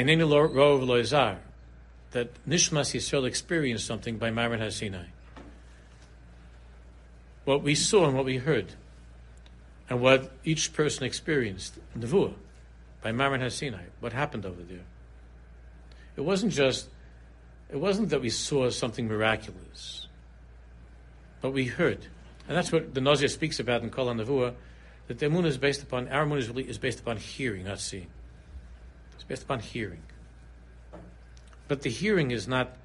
Nishmas Yisrael experienced something by Maran HaSinai. What we saw and what we heard, and what each person experienced, Nevuah, by Maran HaSinai, what happened over there. It wasn't just, it wasn't that we saw something miraculous but we heard. And that's what the Nazir speaks about in Kol HaNevuah, that the Emunah is based upon, our Emunah is, really, is based upon hearing, not seeing. It's based upon hearing. But the hearing is not,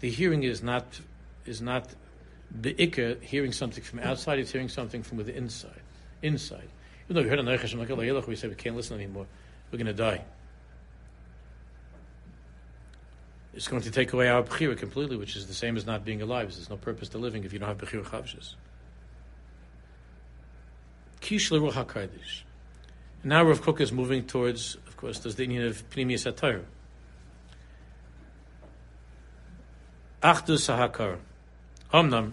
the hearing is not, is not the ikka hearing something from outside, it's hearing something from within inside. Inside. Even though we heard a Neichash we say we can't listen anymore, we're going to die. it's going to take away our bechira completely, which is the same as not being alive. There's no purpose to living if you don't have bechira chavshis. Kish leruach hakodesh. Now Rav Kook is moving towards, of course, there's the Indian of Pnimius HaTorah. Achdus HaHakar. Hamnam.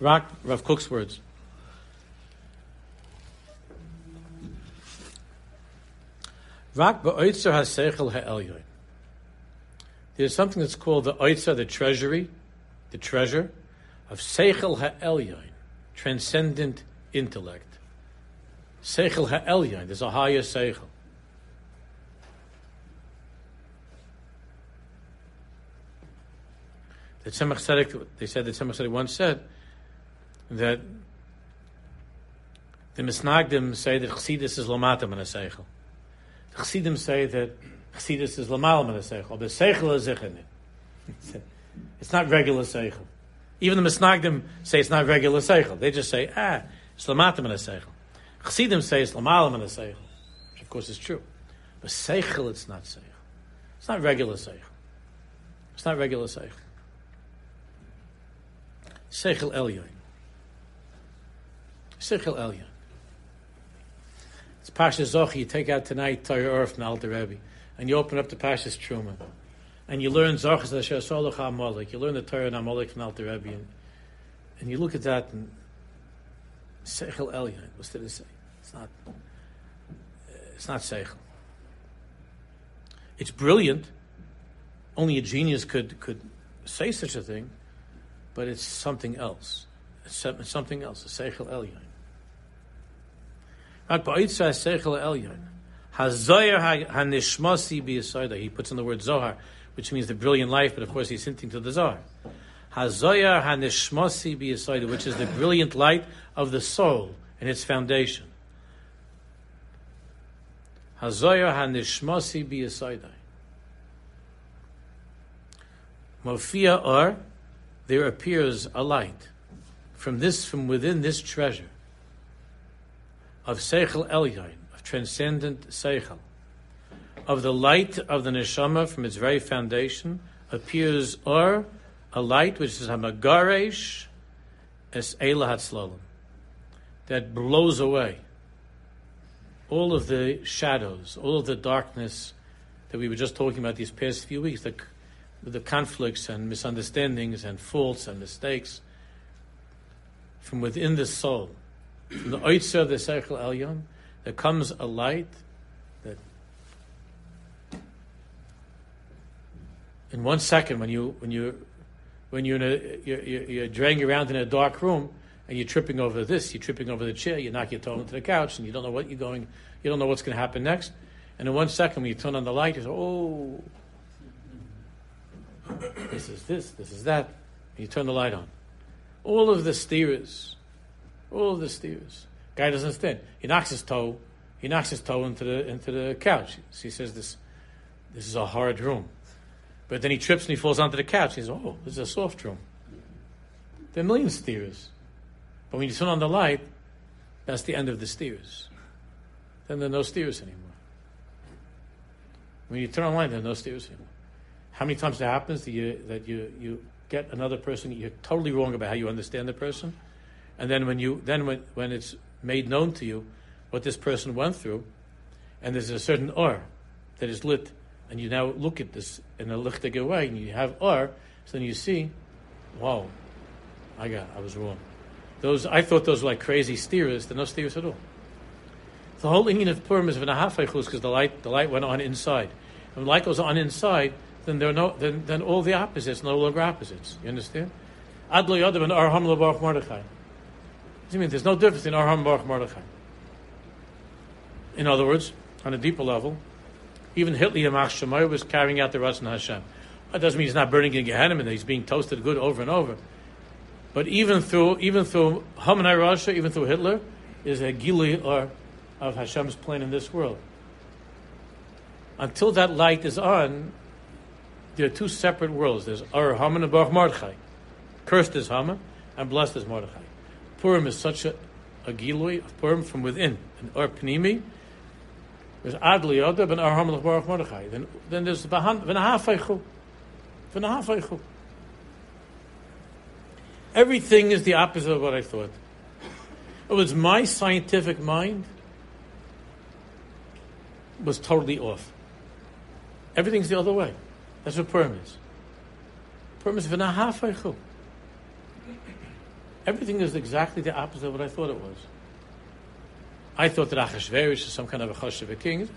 Rav Kook's words. Rak ba'oitzer ha-seichel ha'elyon. There's something that's called the oitzer, the treasury, the treasure, of seichel ha'elyon, transcendent intellect. Seichel ha'elyon, there's a higher seichel. The Tzemach Tzedek, they said that Tzemach Tzedek once said that the Misnagdim say that Chassidus is Lamatam in a Seichel. The Chassidim say that Chassidus is Lamalam in a Seichel, but Seichel is Zichin. It's not regular Seichel. Even the Misnagdim say it's not regular Seichel. They just say, ah, it's Lamatam in a Seichel. Chassidim say it's Lamalam in a Seichel, which of course is true. But Seichel, it's not Seichel. It's not regular Seichel. It's not regular Seichel. Seichel Elyon. Seichel Elyon. It's Pasha Zochi. you take out tonight Torah Or from Alter Rebbe, and you open up the Pasha's Truma, and you learn Zochas Asher Solach HaMolek, you learn the Torah and HaMolek from Alter Rebbe, and, you look at that, and Seichel Elyon, what's did it say? It's not, uh, it's not Seichel. It's brilliant. Only a genius could, could say such a thing, but it's something else. It's something else. A seichel elyon. He puts in the word zohar, which means the brilliant life, but of course he's hinting to the zohar. Hazoya hanishmasi b'yisoida, which is the brilliant light of the soul and its foundation. Hazoya hanishmasi b'yisoida. Mofia or there appears a light from this, from within this treasure of Seichel Elyon, of transcendent Seichel, of the light of the neshama from its very foundation appears or a light which is Hamagaresh es Eila Hatzlalim, that blows away all of the shadows, all of the darkness that we were just talking about these past few weeks, the the conflicts and misunderstandings and faults and mistakes from within the soul, from the oitzer of the Seichel Elyon, there comes a light that in one second when you when you when you're, in a, you're, you're, you're around in a dark room and you're tripping over this, you're tripping over the chair, you knock your toe into the couch, and you don't know what you're going, you don't know what's going to happen next. And in one second, when you turn on the light, you say, "Oh, this is this, this is that. And you turn the light on. All of the steers, all of the steers. Guy doesn't understand. He knocks his toe, he knocks his toe into the into the couch. He says this this is a hard room. But then he trips and he falls onto the couch. He says, Oh, this is a soft room. There are millions of steers. But when you turn on the light, that's the end of the steers. Then there are no steers anymore. When you turn on the light, there are no steers anymore. How many times that happens that you that you you get another person you're totally wrong about how you understand the person, and then when you then when when it's made known to you what this person went through, and there's a certain or that is lit, and you now look at this in a lichtige way, and you have R, so then you see, wow, I got I was wrong. Those I thought those were like crazy steers. They're no steers at all. The whole Indian of Purim is v'nahafaychus because the light the light went on inside. And when light goes on inside, then there are no then, then all the opposites no longer opposites. You understand? Ad lo yadav and Arham Baruch Mordechai. You mean? There's no difference in Arham Baruch Mordechai. In other words, on a deeper level, even Hitler Yamach Shemoy was carrying out the Ratzon Hashem. That doesn't mean he's not burning in Gehenna and he's being toasted good over and over. But even through even through Haman HaRasha, even through Hitler, is a gili or of Hashem's plan in this world. Until that light is on, there are two separate worlds. There's Ar Haman and Baruch Mordechai. Cursed is Haman and blessed is Mordechai. Purim is such a, a gilui of Purim from within. And Ar Pnimi, there's Ad Liyodab and Ar Haman Baruch Mordechai. Then, then there's V'nahafaychu. V'nahafaychu. Everything is the opposite of what I thought. Oh, it was my scientific mind was totally off. Everything's the other way. That's what Purim is. Purim is. Everything is exactly the opposite of what I thought it was. I thought that Achashverosh is some kind of a choshev king.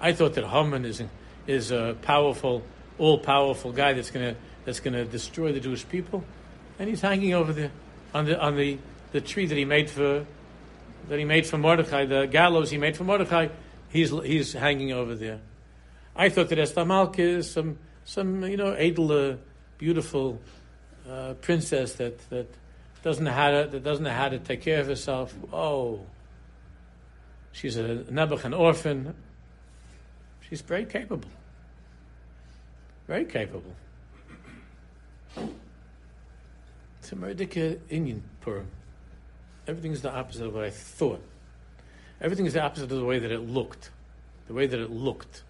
I thought that Haman is is a powerful, all powerful guy that's gonna that's gonna destroy the Jewish people, and he's hanging over there on the on the, the tree that he made for that he made for Mordechai, the gallows he made for Mordechai. He's he's hanging over there. I thought that Esther Malka is some some you know edel, beautiful uh, princess that that doesn't know how to that doesn't know how to take care of herself. Oh, she's a Nebuch, an orphan. She's very capable. Very capable. It's a Merdika Indian Purim. Everything is the opposite of what I thought. Everything is the opposite of the way that it looked. The way that it looked.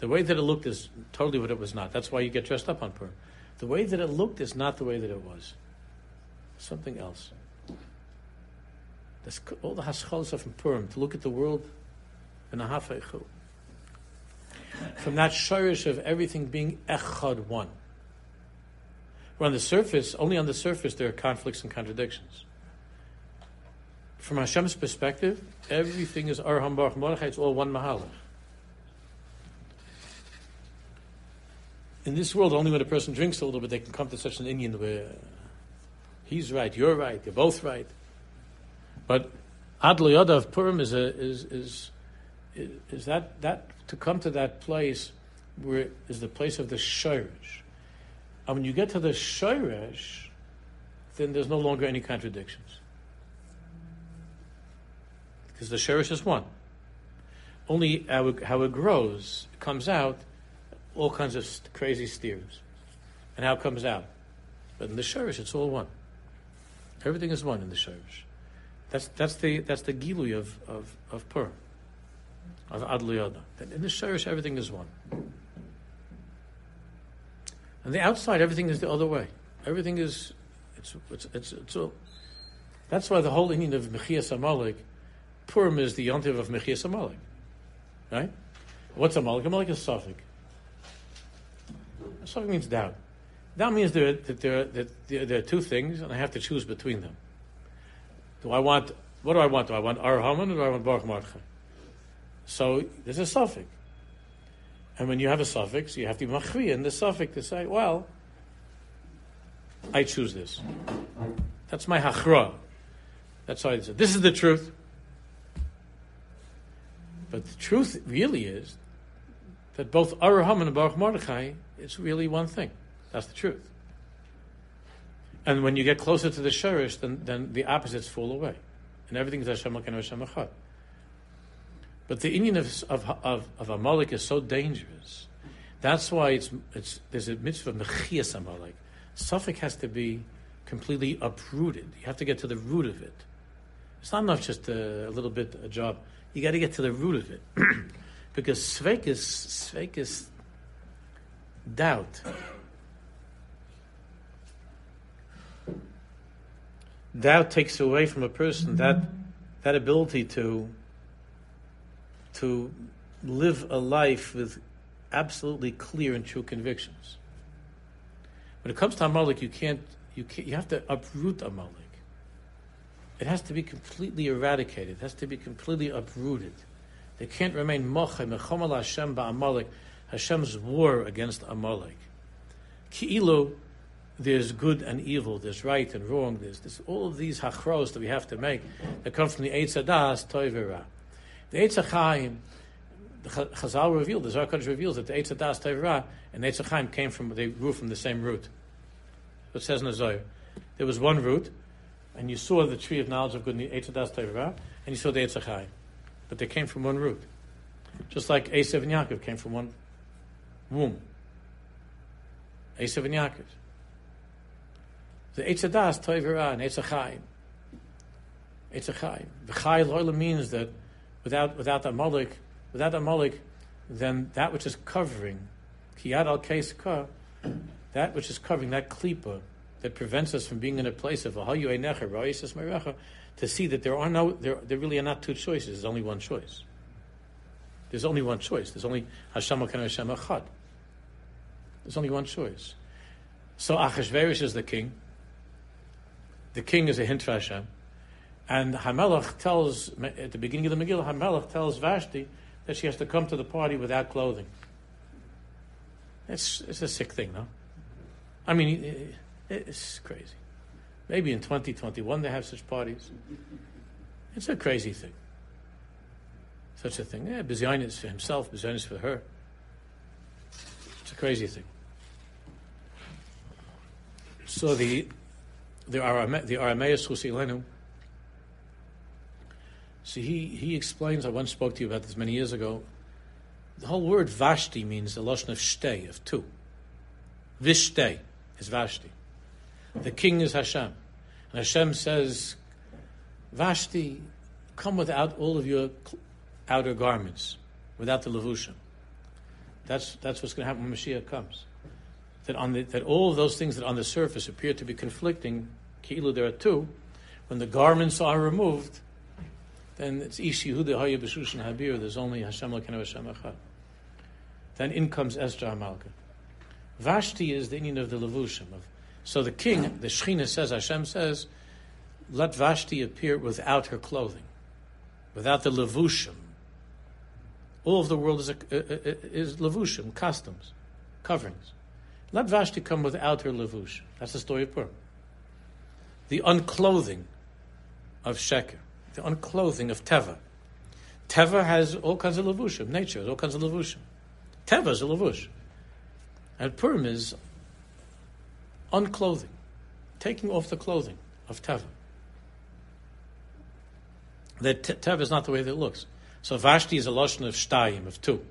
The way that it looked is totally what it was not. That's why you get dressed up on Purim. The way that it looked is not the way that it was. Something else. All the haschalas of Purim, to look at the world in a hafeichu. From that shirish of everything being echad one. Where on the surface, only on the surface, there are conflicts and contradictions. From Hashem's perspective, everything is Arham Baruch Mordechai, it's all one Mahalach. In this world, only when a person drinks a little bit, they can come to such an Indian where uh, he's right, you're right, you're both right. But Adl Yoda of Purim is, a, is, is, is, that, that, to come to that place where is the place of the Shirish. And when you get to the Shirish, then there's no longer any contradictions. Because the Shirish is one. Only how it, how it grows, it comes out, all kinds of crazy steers. And how it comes out. But in the Shirish, it's all one. Everything is one in the Shirish. That's, that's the, that's the Gilui of, of, of Purim, of Adluyada. In the Shirish, everything is one. And the outside, everything is the other way. Everything is, it's, it's, it's, it's all. That's why the whole Indian of Mechias Amalek, Purim is the yontiv of Mechias Amalek. Right? What's Amalek? Amalek is safek. safek means doubt. That means there, that, there, that there, there, are two things, and I have to choose between them. Do I want, what do I want? Do I want Ar Haman or do I want Baruch Mordechai? So there's a suffix. And when you have a suffix, you have to be machri in the suffix to say, well, I choose this. That's my hachra. That's how I said. This is the truth. But the truth really is that both Araham and Baruch Mordechai is really one thing. That's the truth. And when you get closer to the Shurish, then, then the opposites fall away. And everything is Hashem and Hashem Echad. But the Indian of, of, of, of Amalek is so dangerous. That's why it's, it's, there's a mitzvah mechias Amalek. safek has to be completely uprooted. You have to get to the root of it. It's not enough just a, a little bit a job. You got to get to the root of it, because sveik is sveik is doubt. Doubt takes away from a person that that ability to to live a life with absolutely clear and true convictions. When it comes to Amalek, you can't, you can't, you have to uproot Amalek. It has to be completely eradicated. It has to be completely uprooted. There can't remain mechomal Hashem ba'Amalek, Hashem's war against Amalek. Ki'ilu, there's good and evil, there's right and wrong, there's, there's all of these hachros that we have to make that come from the Eitz Adas, Toivera. The Eitz Chaim, the Chazal revealed, the Zohar reveals that the Eitz Adas Tevra and Eitz Chaim came from, they grew from the same root. It says in the Zohar. There was one root, and you saw the tree of knowledge of good, the Eitz Adas Tevra, and you saw the Eitz Chaim. But they came from one root. Just like Esav and Yaakov came from one womb. Esav and Yaakov. The Eitz Adas Tevra and Eitz Chaim. Eitz Chaim. The Chai means that without without Amalek, without Amalek, then that which is covering, kiyad al ka, that which is covering that klipa that prevents us from being in a place of to see that there are no there, there really are not two choices. There's only one choice. There's only one choice. There's only Hashem Hashem Echad. There's only one choice. So Achashverosh is the king. The king is a hint for Hashem. And Hamelach tells, at the beginning of the Megillah, Hamelach tells Vashti that she has to come to the party without clothing. It's, it's a sick thing, no? I mean, it's crazy. Maybe in 2021 they have such parties. It's a crazy thing. Such a thing. Yeah, Bizyonis for himself, Bizyonis for her. It's a crazy thing. So the the Arame, the Arameus Husilenu, so he, he explains, I once spoke to you about this many years ago, the whole word Vashti means the Lashon of shtei, of two. Vishtei is Vashti. The king is Hashem. And Hashem says, Vashti, come without all of your outer garments, without the levushim. That's, that's what's going to happen when Mashiach comes. That, on the, that all of those things that on the surface appear to be conflicting, ki'ilu there are two, when the garments are removed, then it's Ish Yehuda Haya Habir, there's only Hashem Lakenu Hashem. Then in comes Esther Amalka. Vashti is the Indian of the Levushim. Of, so the king, the Shechina says, Hashem says, let Vashti appear without her clothing, without the Levushim. All of the world is, a, is Levushim, costumes, coverings. Let Vashti come without her Levush. That's the story of Purim. The unclothing of Sheker, the unclothing of Teva. Teva has all kinds of Levushim, nature has all kinds of Levushim. Teva is a Levush. And Purim is unclothing, taking off the clothing of Teva. That Teva is not the way that it looks. So Vashti is a lotion of shtayim, of two.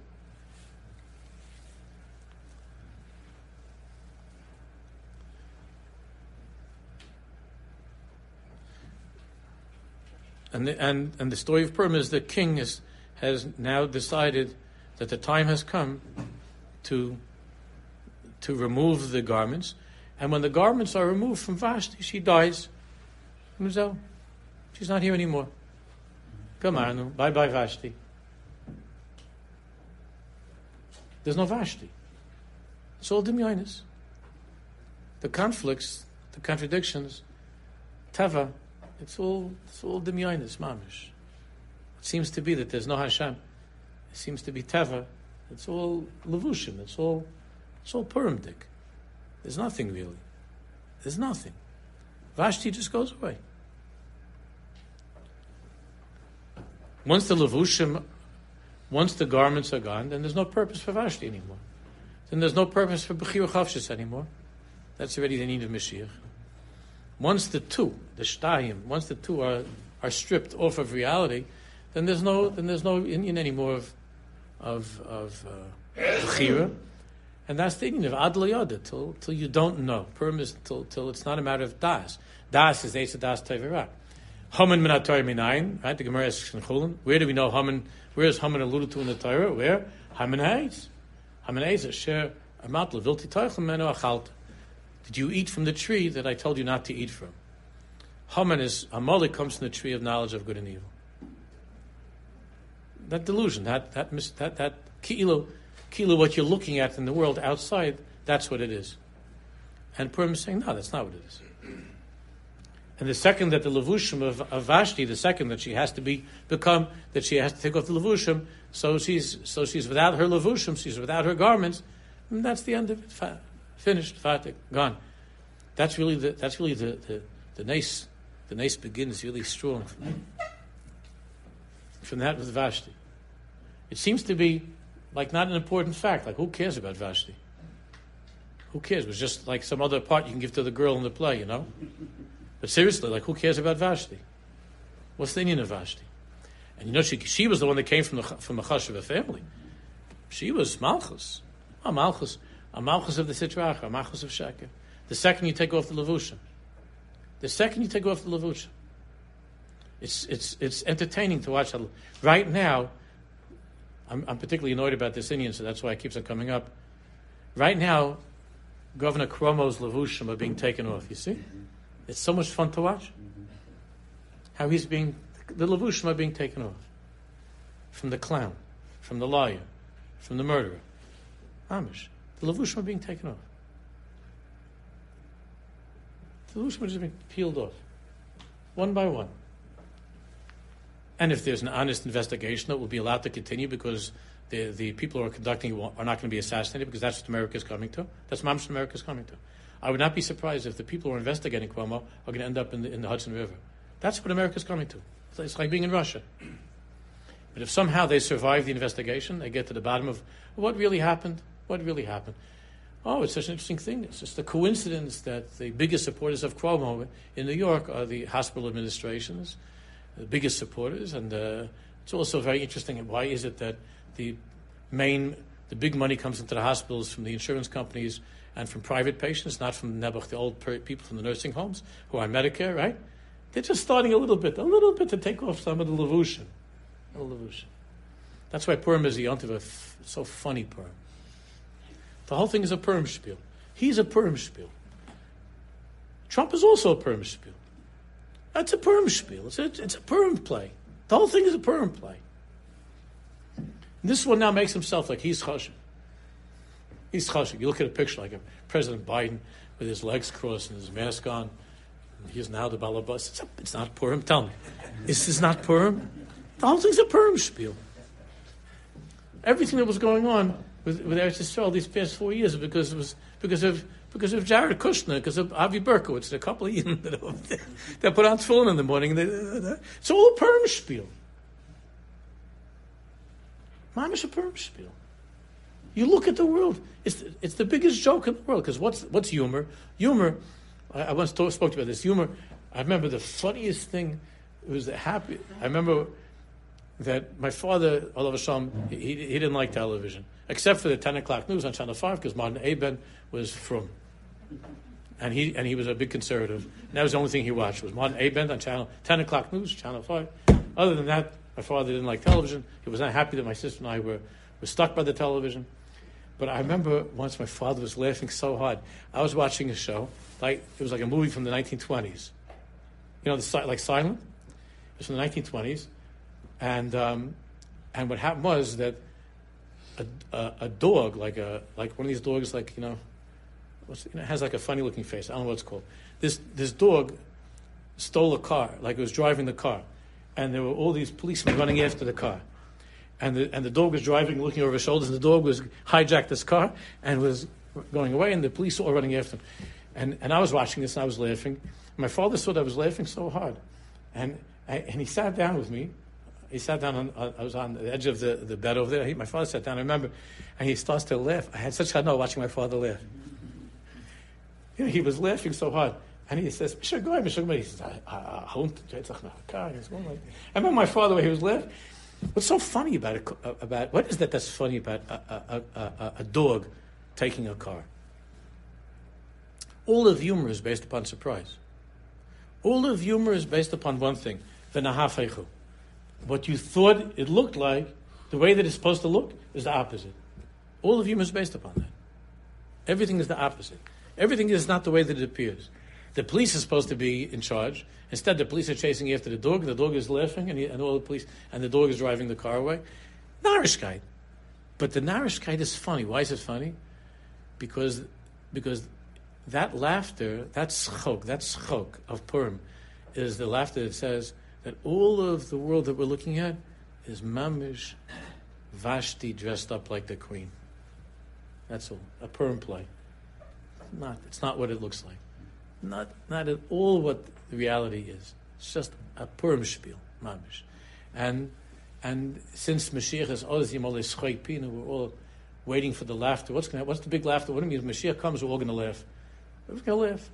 And the, and, and the story of Purim is the king is, has now decided that the time has come to, to remove the garments. And when the garments are removed from Vashti, she dies. She's not here anymore. Come on, bye bye Vashti. There's no Vashti. It's all Dimyonis. The conflicts, the contradictions, Teva, it's all it's all Dimyonis, Mamish. It seems to be that there's no Hashem. It seems to be Teva. It's all Levushim. It's all it's all Purimdik. There's nothing really. There's nothing. Vashti just goes away. Once the levushim, once the garments are gone, then there's no purpose for Vashti anymore. Then there's no purpose for Bechir Chavshis anymore. That's already the need of Mashiach. Once the two, the shtayim, once the two are, are stripped off of reality, then there's no then there's no Indian anymore of of of uh. And that's the Indian of Ad till till you don't know. Purim is till till it's not a matter of das. Das is Esa Das Tevirah. Haman min minayin, right? The Gemara asks in Chulin. Where do we know Haman? Where is Haman alluded to in the Torah? Where? Haman Hayes. Haman Hayes, Asher Amat Levilti Toichem Menu Achalta. Did you eat from the tree that I told you not to eat from? Haman is, Amalek comes from the tree of knowledge of good and evil. That delusion, that, that, that, that kilo, kilo, what you're looking at in the world outside, that's what it is. And Purim is saying, no, that's not what it is. And the second that the levushim of, of, Vashti, the second that she has to be become, that she has to take off the levushim, so she's so she's without her levushim, she's without her garments, and that's the end of it. Finished, fatik, gone. That's really the that's really the the, the the nace begins really strong from, that with Vashti. It seems to be like not an important fact. Like who cares about Vashti? Who cares? It was just like some other part you can give to the girl in the play, you know. But seriously, like, who cares about Vashti? What's the Indian of Vashti? And you know, she, she was the one that came from the from a family. She was Malchus. A Malchus. A Malchus of the Sitrach, a Malchus of Sheker. The second you take off the Levushim. The second you take off the Levushim. It's, it's, it's entertaining to watch. Right now, I'm, I'm particularly annoyed about this Indian, so that's why it keeps on coming up. Right now, Governor Cuomo's Levushim are being taken off, you see? It's so much fun to watch. How he's being, the Levushim are being taken off. From the clown, from the liar, from the murderer. Amish. The are being taken off. The Levushim are just being peeled off, one by one. And if there's an honest investigation, it will be allowed to continue because the, the people who are conducting it are not going to be assassinated because that's what America is coming to. That's what America is coming to. I would not be surprised if the people who are investigating Cuomo are going to end up in the, in the Hudson River. That's what America is coming to. It's like being in Russia. But if somehow they survive the investigation, they get to the bottom of what really happened, what really happened. Oh, it's such an interesting thing. It's just a coincidence that the biggest supporters of Cuomo in New York are the hospital administrations, the biggest supporters, and uh, it's also very interesting. Why is it that the main, the big money comes into the hospitals from the insurance companies and from private patients, not from Nebuch, the old people from the nursing homes who are Medicare, right? They're just starting a little bit, a little bit to take off some of the levushim. That's why Purim is the yontiv so funny Purim. The whole thing is a Purim spiel. He's a Purim spiel. Trump is also a Purim spiel. That's a Purim spiel. It's a, it's a Purim play. The whole thing is a Purim play. And this one now makes himself like he's chashiv. He's chashiv. You look at a picture like President Biden with his legs crossed and his mask on. He's now the balabas. It's, it's not Purim. Tell me, is not Purim? The whole thing's a Purim spiel. Everything that was going on with, with Eretz Yisrael these past four years because it was because of because of Jared Kushner, because of Avi Berkowitz, a couple of that, that put on tefillin in the morning. They, it's all a Purim spiel. Mamish a Purim spiel. You look at the world; it's it's the biggest joke in the world. Because what's what's humor? Humor. I, I once talk, spoke about this. Humor. I remember the funniest thing. It was the happy. I remember that my father, Allah Hashem, he, he didn't like television, except for the 10 o'clock news on Channel 5, because Martin Eben was from. And he, and he was a big conservative. And that was the only thing he watched, was Martin Eben on Channel 10 o'clock news, Channel 5. Other than that, my father didn't like television. He was not happy that my sister and I were, were stuck by the television. But I remember once my father was laughing so hard. I was watching a show, like it was like a movie from the 1920s. You know, the, like Silent? It was from the 1920s and um, and what happened was that a, a, a, dog, like a like one of these dogs, like you know, what's, you know, has like a funny looking face. I don't know what it's called. This this dog stole a car, like it was driving the car, and there were all these policemen running after the car. And the, and the dog was driving, looking over his shoulders, and the dog was hijacked this car and was going away, and the police were all running after him. And, and I was watching this, and I was laughing. My father saw that I was laughing so hard. And, and he sat down with me, he sat down on, I was on the edge of the, the bed over there. He, my father sat down, I remember, and he starts to laugh. I had such a no watching my father laugh. You know, he was laughing so hard. And he says, Mr. Goy. Goy. He says, I remember my father, when he was laughing. What's so funny about it, about, what is that that's funny about a, a, a, a dog taking a car? All of humor is based upon surprise. All of humor is based upon one thing, the nahafeichu what you thought it looked like, the way that it's supposed to look, is the opposite. All of humor is based upon that. Everything is the opposite. Everything is not the way that it appears. The police is supposed to be in charge. Instead, the police are chasing after the dog. The dog is laughing, and, he, and all the police, and the dog is driving the car away. Narishkeit. But the narishkeit is funny. Why is it funny? Because, because that laughter, that schok, that schok of Purim, is the laughter that says, that all of the world that we're looking at is mamish Vashti dressed up like the queen. That's all. A Purim play. Not, it's not what it looks like. Not, not at all what the reality is. It's just a Purim spiel, mamish. And, and since Mashiach is Ozim Pina, we're all waiting for the laughter. What's, gonna, what's the big laughter? What do you mean? Mashiach comes, we're all going to laugh. We're going to laugh.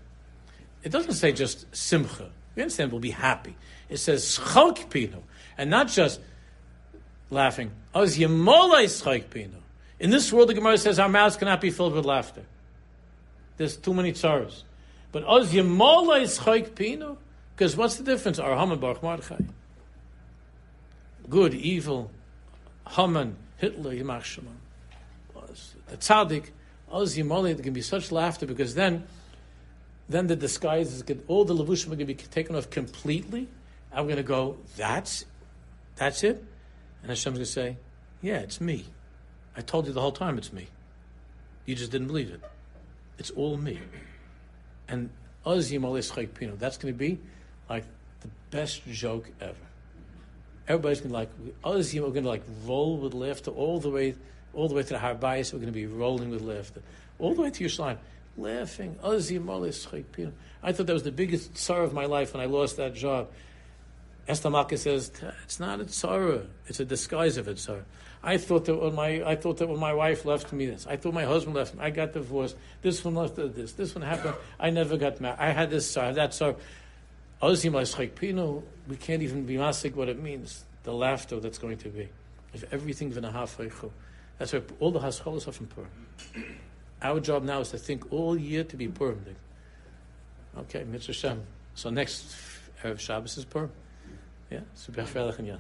It doesn't say just simcha. We understand we'll be happy. It says schok pino, and not just laughing. Oh, oz yemolai schok pino. In this world, the Gemara says our mouths cannot be filled with laughter. There's too many tzaras. But oh, oz yemolai schok pino, because what's the difference? Our Haman Baruch Mordechai. Good, evil, Haman, Hitler, Yimach Shemon. The tzaddik, oz oh, yemolai, there can be such laughter because then then the disguise is good. All the levushim are going to be taken off completely. I'm going to go, that's, that's it? And Hashem's going to say, yeah, it's me. I told you the whole time it's me. You just didn't believe it. It's all me. And Yimolis Chayk Pino. That's going to be like the best joke ever. Everybody's going to like Oz Yim. We're going to like roll with laughter all the way, all the way to the Harbayis. We're going to be rolling with laughter all the way to Yerushalayim, laughing. Oh, Pino. I thought that was the biggest sorrow of my life when I lost that job. Esther Malka says it's not a sorrow; it's a disguise of a sorrow. I thought that when my I thought that when my wife left me this, I thought my husband left me. I got divorced. This one left uh, this. This one happened. I never got married. I had this sorrow, that sorrow. Oh, we can't even be masig what it means. The laughter that's going to be. If everything v'nahafaychu. That's why all the hascholas are from Purim. Our job now is to think all year to be Purim. Okay, Mitzvah Shem. So next Erev uh, Shabbos is Purim. Yeah, super ja.